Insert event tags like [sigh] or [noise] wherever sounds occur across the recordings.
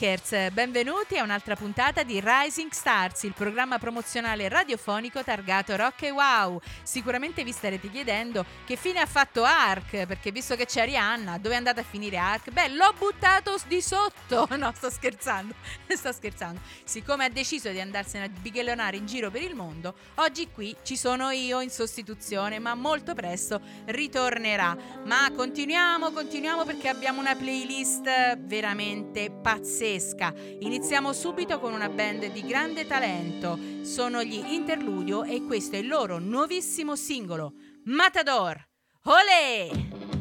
Rockers, benvenuti a un'altra puntata di Rising Stars, il programma promozionale radiofonico targato Rock e Wow. Sicuramente vi starete chiedendo che fine ha fatto Ark, perché visto che c'è Arianna, dove è andata a finire Ark? Beh, l'ho buttato di sotto. [laughs] No, sto scherzando, [laughs] sto scherzando. Siccome ha deciso di andarsene a bighellonare in giro per il mondo, oggi qui ci sono io in sostituzione, ma molto presto ritornerà. Ma continuiamo, continuiamo perché abbiamo una playlist veramente pazzesca. Iniziamo subito con una band di grande talento. Sono gli Interludio e questo è il loro nuovissimo singolo, Matador. Olè!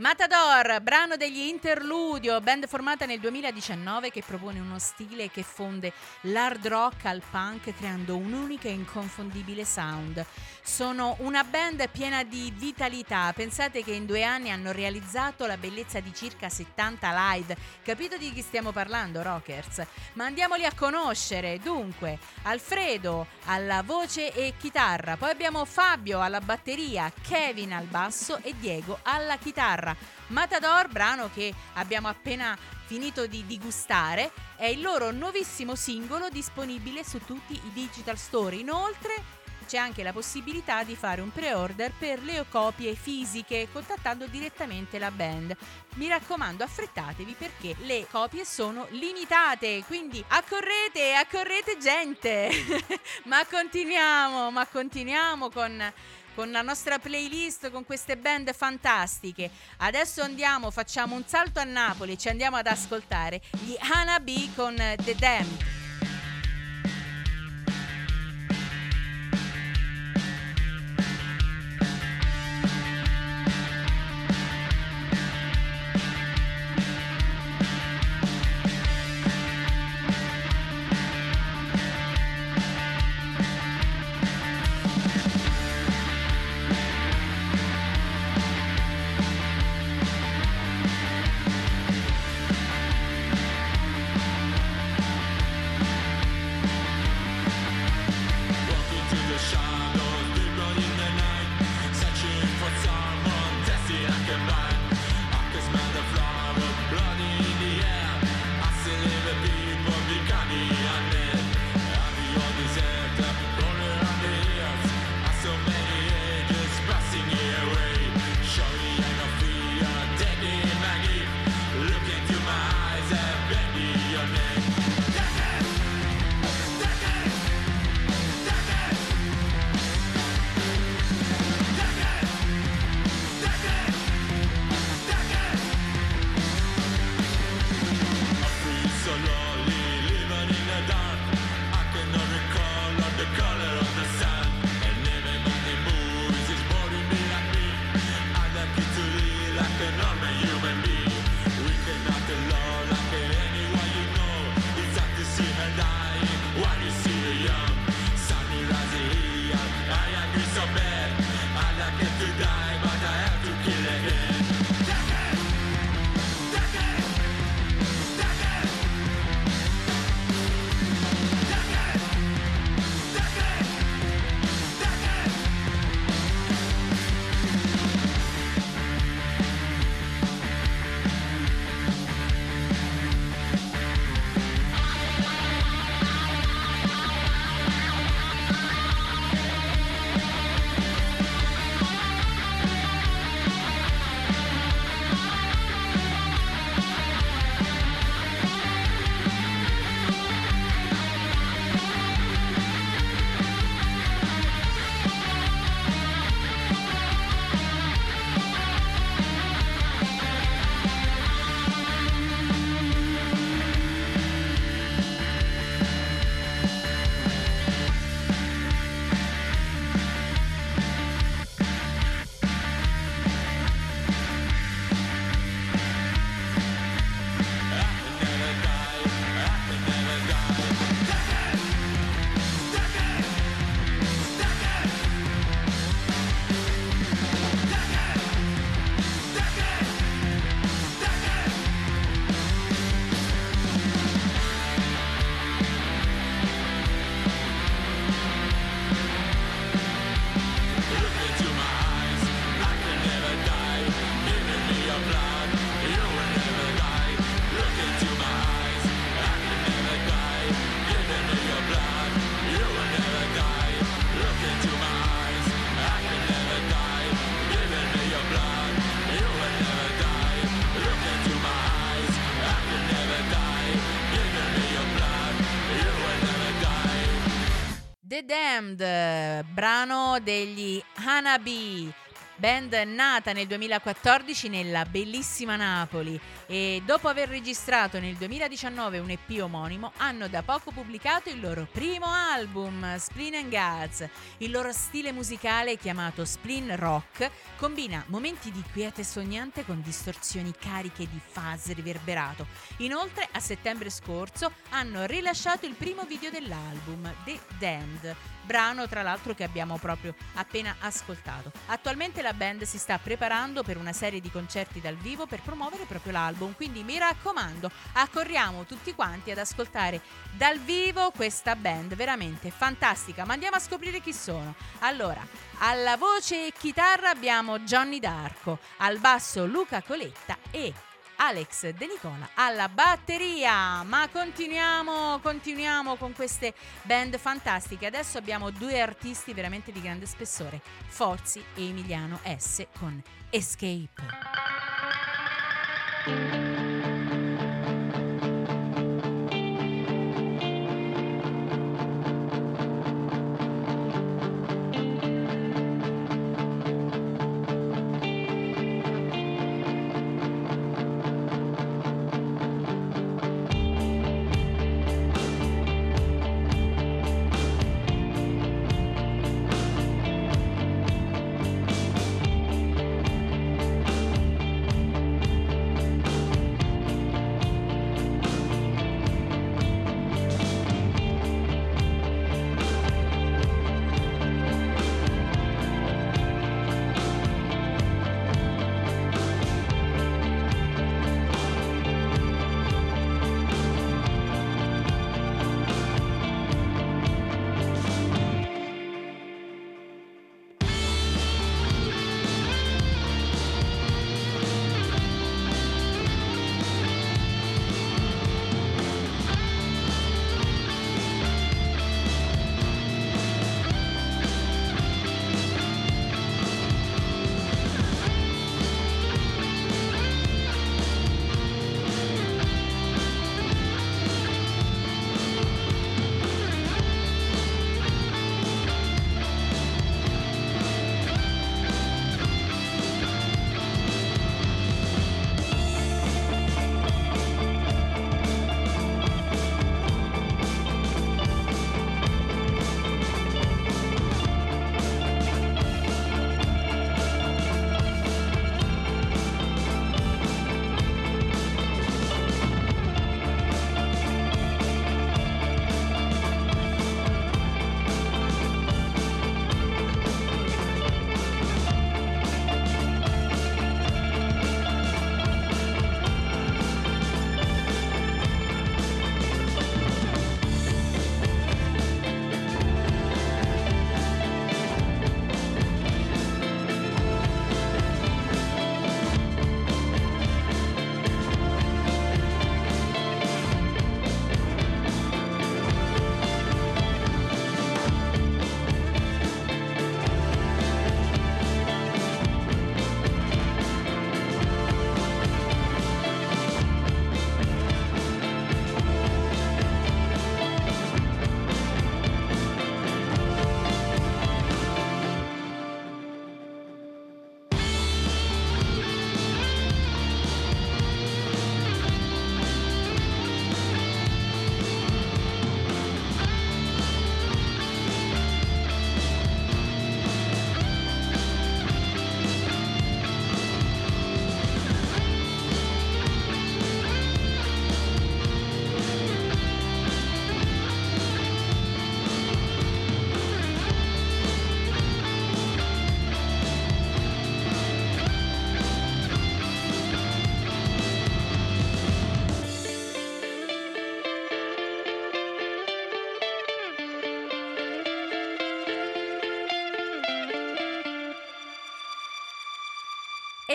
Matador, brano degli Interludio, band formata nel 2019 che propone uno stile che fonde l'hard rock al punk creando un'unica e inconfondibile sound. Sono una band piena di vitalità, pensate che in due anni hanno realizzato la bellezza di circa 70 live, capito di chi stiamo parlando rockers? Ma andiamoli a conoscere, dunque Alfredo alla voce e chitarra, poi abbiamo Fabio alla batteria, Kevin al basso e Diego alla chitarra. Matador, brano che abbiamo appena finito di digustare, è il loro nuovissimo singolo disponibile su tutti i digital store. Inoltre c'è anche la possibilità di fare un pre-order per le copie fisiche contattando direttamente la band. Mi raccomando, affrettatevi perché le copie sono limitate, quindi accorrete, accorrete gente. [laughs] ma continuiamo, ma continuiamo con con la nostra playlist con queste band fantastiche. Adesso andiamo, facciamo un salto a Napoli ci andiamo ad ascoltare gli Hanabi con The Damned. Brano degli Hanabi, band nata nel 2014 nella bellissima Napoli. E dopo aver registrato nel 2019 un EP omonimo hanno da poco pubblicato il loro primo album, Spleen and Guts. Il loro stile musicale chiamato Spleen Rock combina momenti di quiete sognante con distorsioni cariche di fuzz riverberato. Inoltre a settembre scorso hanno rilasciato il primo video dell'album, The Damned, brano tra l'altro che abbiamo proprio appena ascoltato. Attualmente la band si sta preparando per una serie di concerti dal vivo per promuovere proprio l'album, quindi mi raccomando, accorriamo tutti quanti ad ascoltare dal vivo questa band veramente fantastica, ma andiamo a scoprire chi sono. Allora, alla voce e chitarra abbiamo Johnny D'Arco, al basso Luca Coletta e Alex De Nicola alla batteria. Ma continuiamo, continuiamo con queste band fantastiche. Adesso abbiamo due artisti veramente di grande spessore, Forzi e Emiliano S con Escape. Thank you.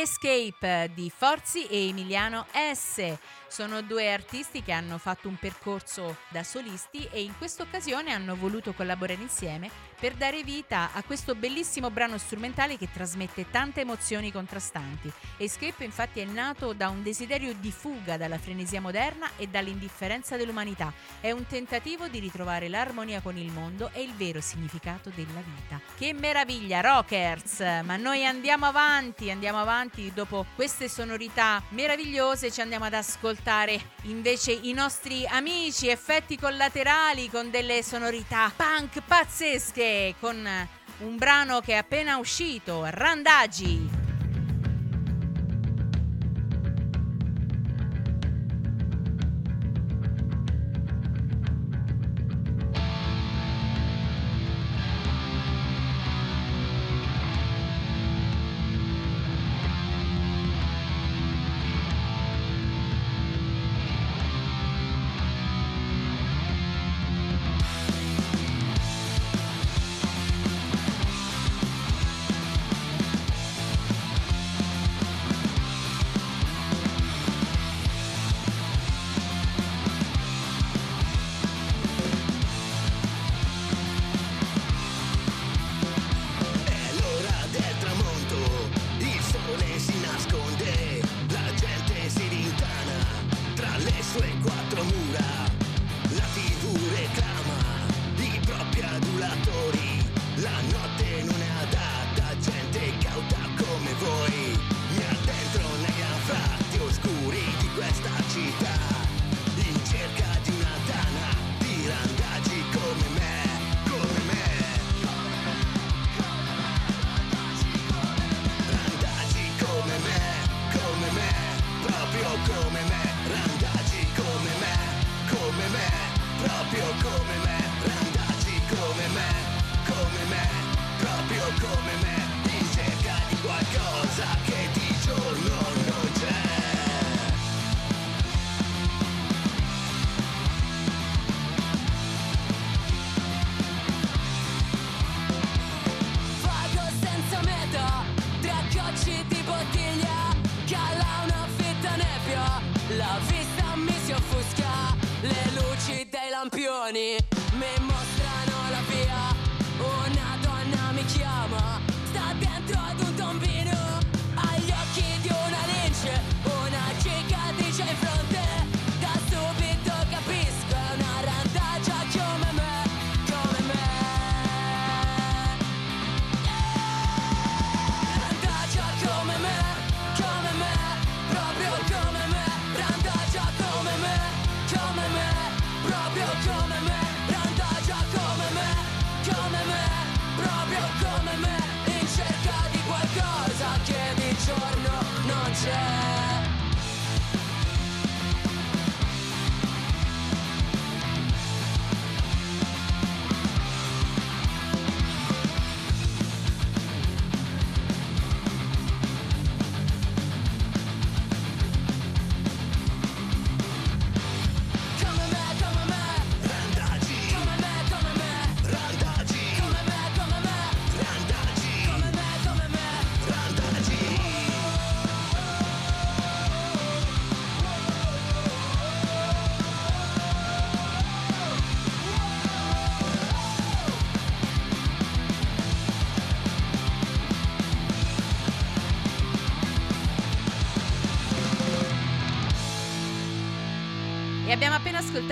Escape di Forzi e Emiliano S. Sono due artisti che hanno fatto un percorso da solisti e in questa occasione hanno voluto collaborare insieme per dare vita a questo bellissimo brano strumentale che trasmette tante emozioni contrastanti. Escape infatti è nato da un desiderio di fuga dalla frenesia moderna e dall'indifferenza dell'umanità. È un tentativo di ritrovare l'armonia con il mondo e il vero significato della vita. Che meraviglia, rockers! Ma noi andiamo avanti, andiamo avanti dopo queste sonorità meravigliose, ci andiamo ad ascoltare invece i nostri amici effetti collaterali con delle sonorità punk pazzesche con un brano che è appena uscito, Randagi.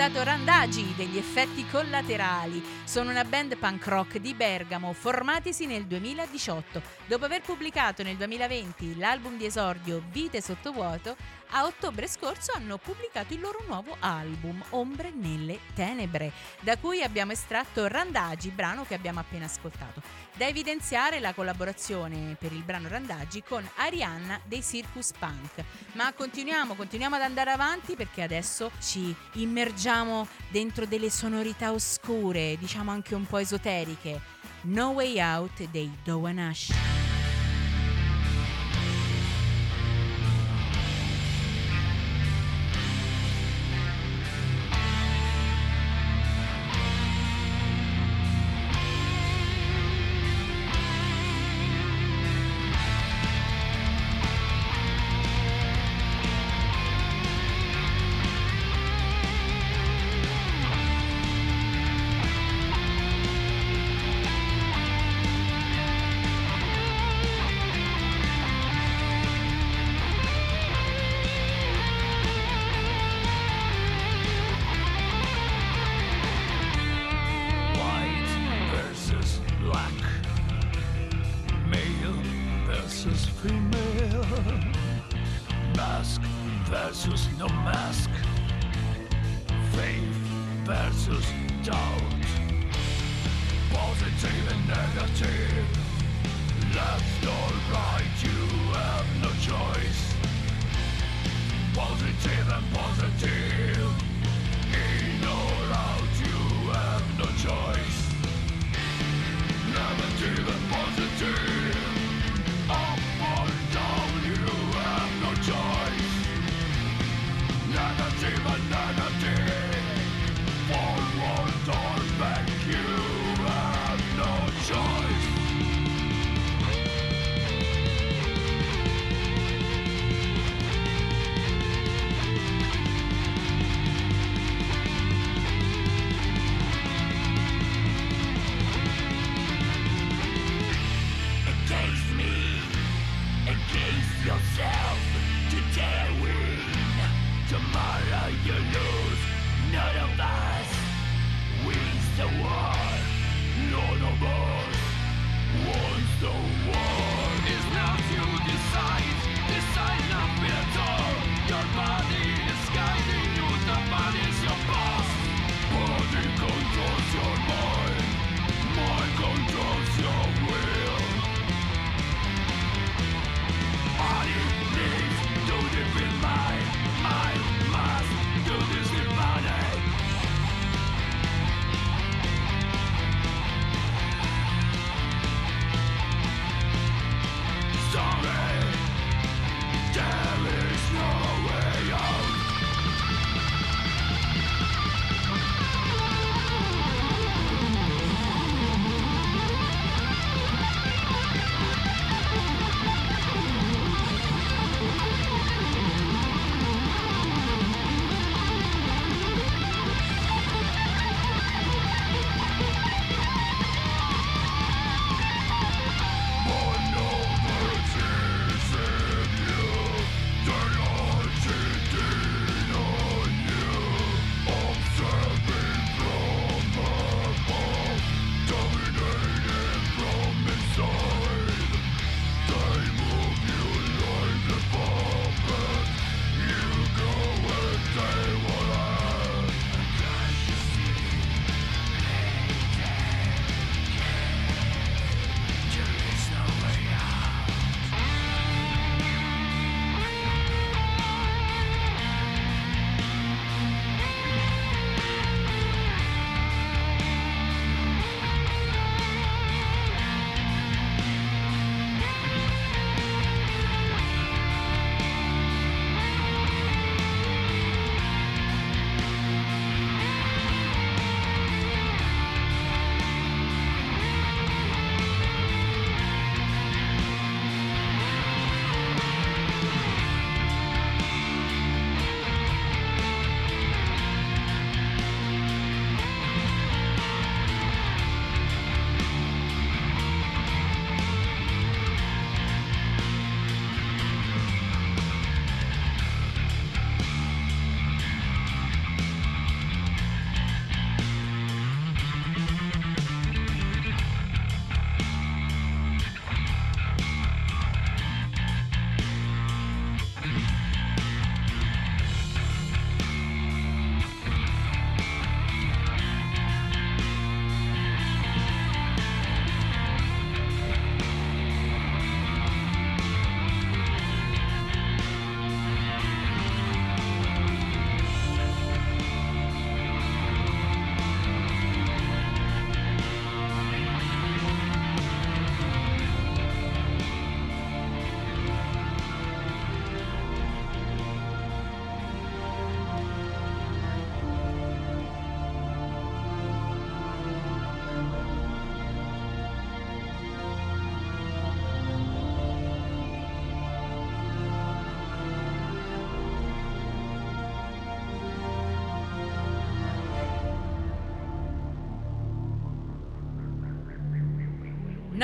Ascoltato Randagi degli effetti collaterali. Sono una band punk rock di Bergamo, formatisi nel 2018. Dopo aver pubblicato nel 2020 l'album di esordio Vite sottovuoto, a ottobre scorso hanno pubblicato il loro nuovo album Ombre nelle tenebre, da cui abbiamo estratto Randagi, brano che abbiamo appena ascoltato. Da evidenziare la collaborazione per il brano Randagi con Arianna dei Circus Punk. Ma continuiamo, continuiamo ad andare avanti perché adesso ci immergiamo dentro delle sonorità oscure, diciamo anche un po' esoteriche. No Way Out dei Dowanash.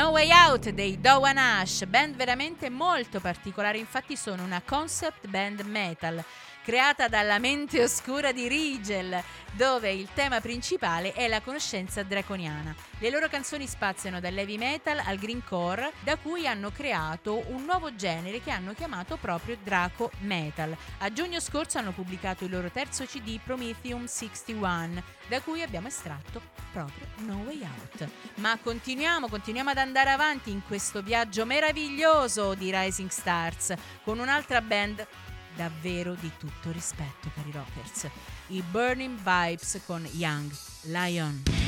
No Way Out dei Dowan Ash, band veramente molto particolare, infatti sono una concept band metal creata dalla mente oscura di Rigel, dove il tema principale è la conoscenza draconiana. Le loro canzoni spaziano dall'heavy metal al greencore, da cui hanno creato un nuovo genere che hanno chiamato proprio Draco Metal. A giugno scorso hanno pubblicato il loro terzo CD Prometheum 61, da cui abbiamo estratto proprio No Way Out. Ma continuiamo, continuiamo ad andare avanti in questo viaggio meraviglioso di Rising Stars con un'altra band davvero di tutto rispetto, cari rockers. I Burning Vibes con Young Lion.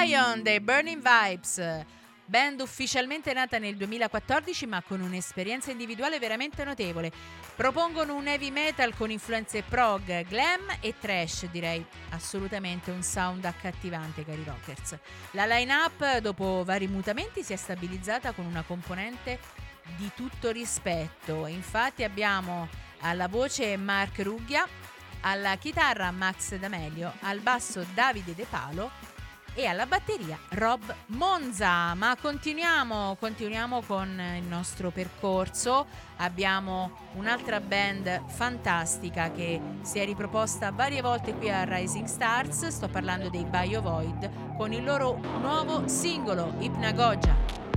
Lion dei Burning Vibes. Band ufficialmente nata nel 2014 ma con un'esperienza individuale veramente notevole. Propongono un heavy metal con influenze prog, glam e trash, direi assolutamente un sound accattivante cari rockers. La line-up dopo vari mutamenti si è stabilizzata con una componente di tutto rispetto. Infatti abbiamo alla voce Mark Rugglia, alla chitarra Max D'Amelio, al basso Davide De Palo e alla batteria Rob Monza. Ma continuiamo, continuiamo con il nostro percorso. Abbiamo un'altra band fantastica che si è riproposta varie volte qui a Rising Stars. Sto parlando dei Bio Void con il loro nuovo singolo Hypnagogia.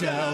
show.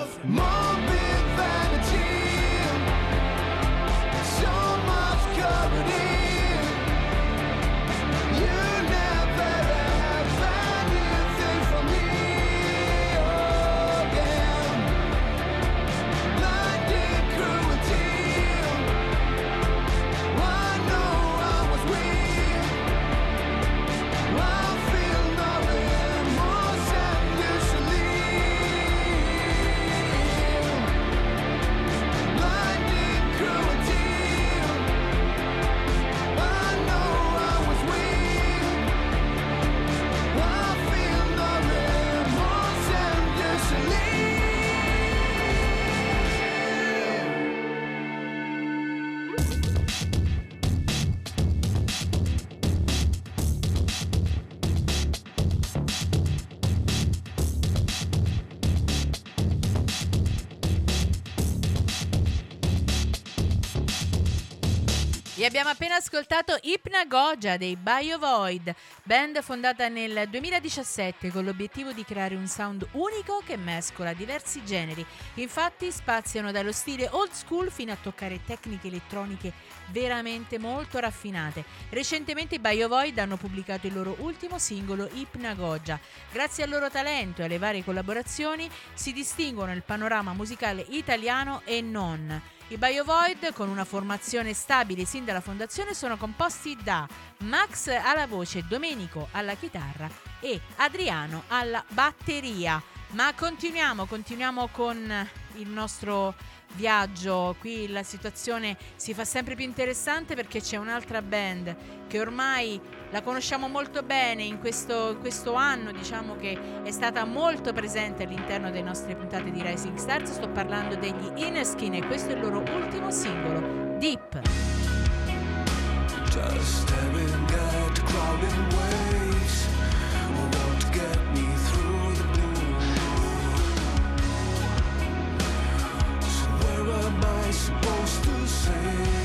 Abbiamo appena ascoltato Ipnagogia dei Biovoid, band fondata nel 2017 con l'obiettivo di creare un sound unico che mescola diversi generi. Infatti spaziano dallo stile old school fino a toccare tecniche elettroniche veramente molto raffinate. Recentemente i Biovoid hanno pubblicato il loro ultimo singolo Ipnagogia. Grazie al loro talento e alle varie collaborazioni si distinguono nel panorama musicale italiano e non. I BioVoid, con una formazione stabile sin dalla fondazione, sono composti da Max alla voce, Domenico alla chitarra e Adriano alla batteria. Ma continuiamo, continuiamo con il nostro viaggio. Qui la situazione si fa sempre più interessante perché c'è un'altra band che ormai la conosciamo molto bene in questo, questo anno, diciamo che è stata molto presente all'interno delle nostre puntate di Rising Stars. Sto parlando degli Innerskin e questo è il loro ultimo singolo, Deep. Just I supposed to?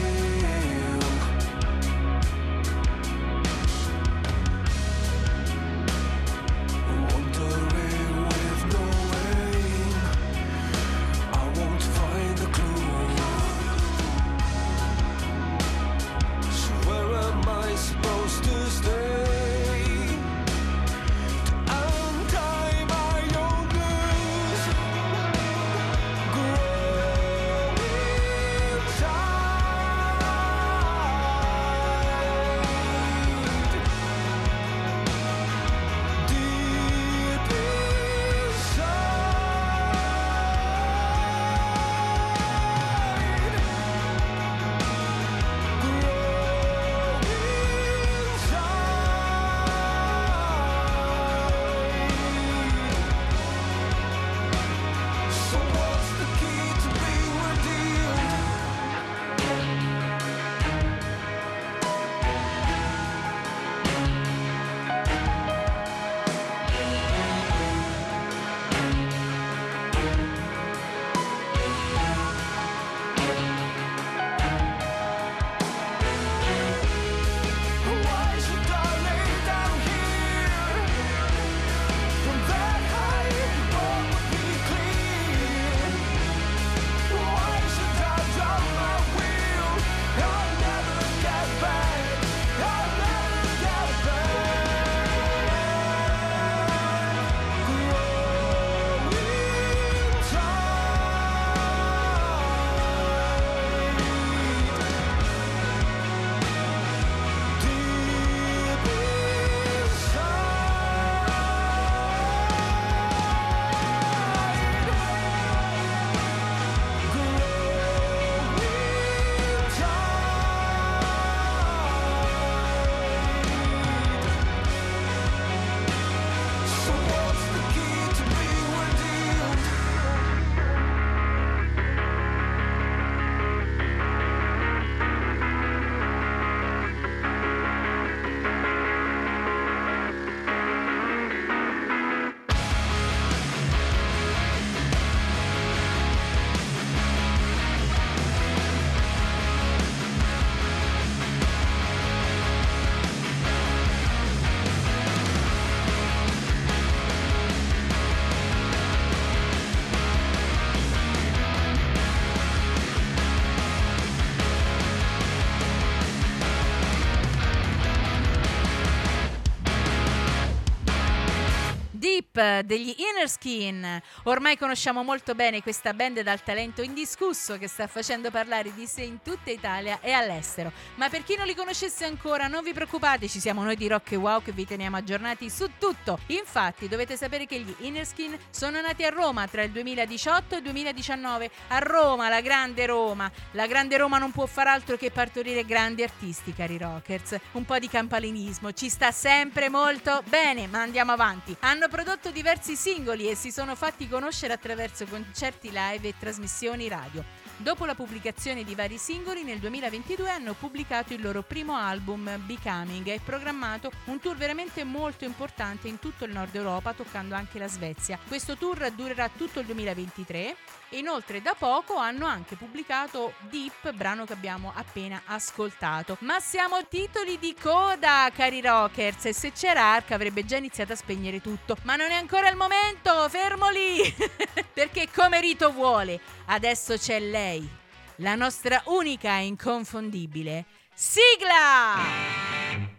Degli Inner Skin. Ormai conosciamo molto bene questa band dal talento indiscusso che sta facendo parlare di sé in tutta Italia e all'estero. Ma per chi non li conoscesse ancora, non vi preoccupate, ci siamo noi di Rock Wow che vi teniamo aggiornati su tutto. Infatti, dovete sapere che gli Inner Skin sono nati a Roma tra il 2018 e il 2019. A Roma, la grande Roma. La grande Roma non può far altro che partorire grandi artisti, cari rockers. Un po' di campanilismo ci sta sempre molto bene, ma andiamo avanti. Hanno prodotto diversi singoli e si sono fatti conoscere attraverso concerti live e trasmissioni radio. Dopo la pubblicazione di vari singoli, nel 2022 hanno pubblicato il loro primo album Becoming e programmato un tour veramente molto importante in tutto il nord Europa, toccando anche la Svezia. Questo tour durerà tutto il 2023 e inoltre da poco hanno anche pubblicato Deep, brano che abbiamo appena ascoltato. Ma siamo titoli di coda, cari rockers, e se c'era Ark avrebbe già iniziato a spegnere tutto. Ma non è ancora il momento, fermo lì! [laughs] Perché come Rito vuole, adesso c'è lei, la nostra unica e inconfondibile sigla!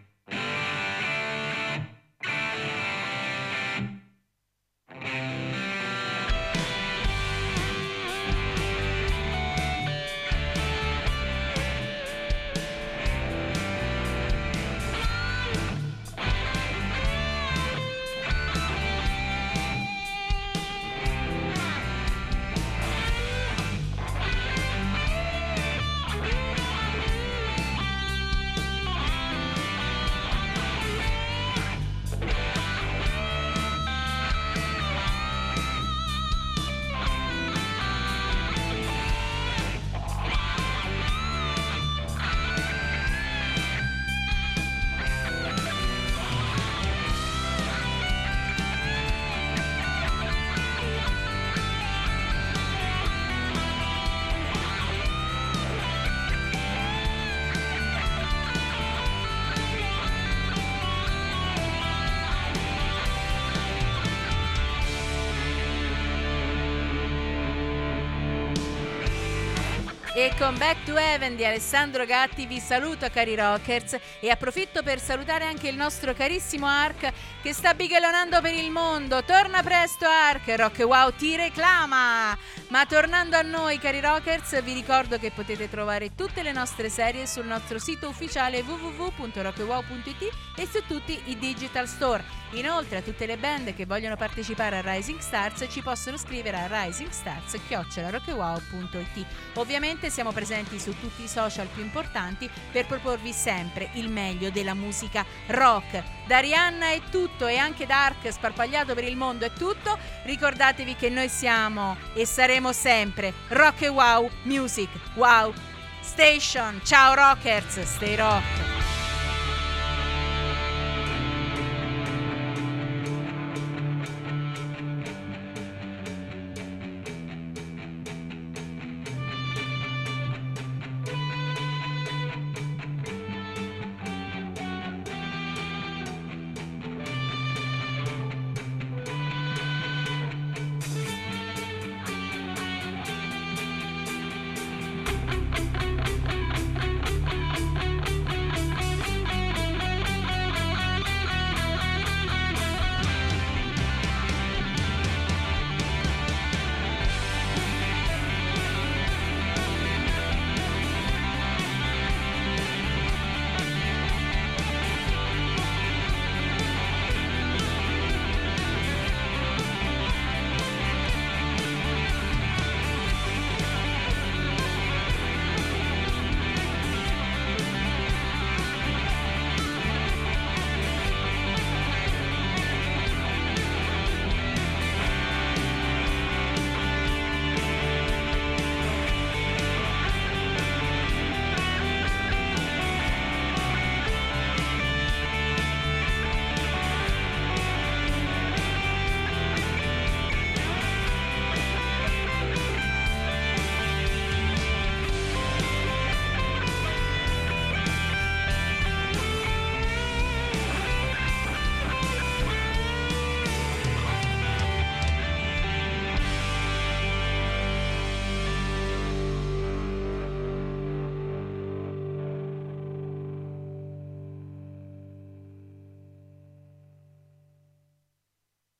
E con Back to Heaven di Alessandro Gatti vi saluto cari rockers e approfitto per salutare anche il nostro carissimo Ark che sta bighellonando per il mondo. Torna presto Ark, Rock Wow ti reclama! Ma tornando a noi cari rockers vi ricordo che potete trovare tutte le nostre serie sul nostro sito ufficiale www.rockwow.it e su tutti i digital store. Inoltre a tutte le band che vogliono partecipare a Rising Stars ci possono scrivere a risingstars.it. Ovviamente siamo presenti su tutti i social più importanti per proporvi sempre il meglio della musica rock. Da Rihanna è tutto e anche da Ark sparpagliato per il mondo è tutto. Ricordatevi che noi siamo e saremo sempre Rock e Wow Music Wow Station. Ciao rockers, stay rock.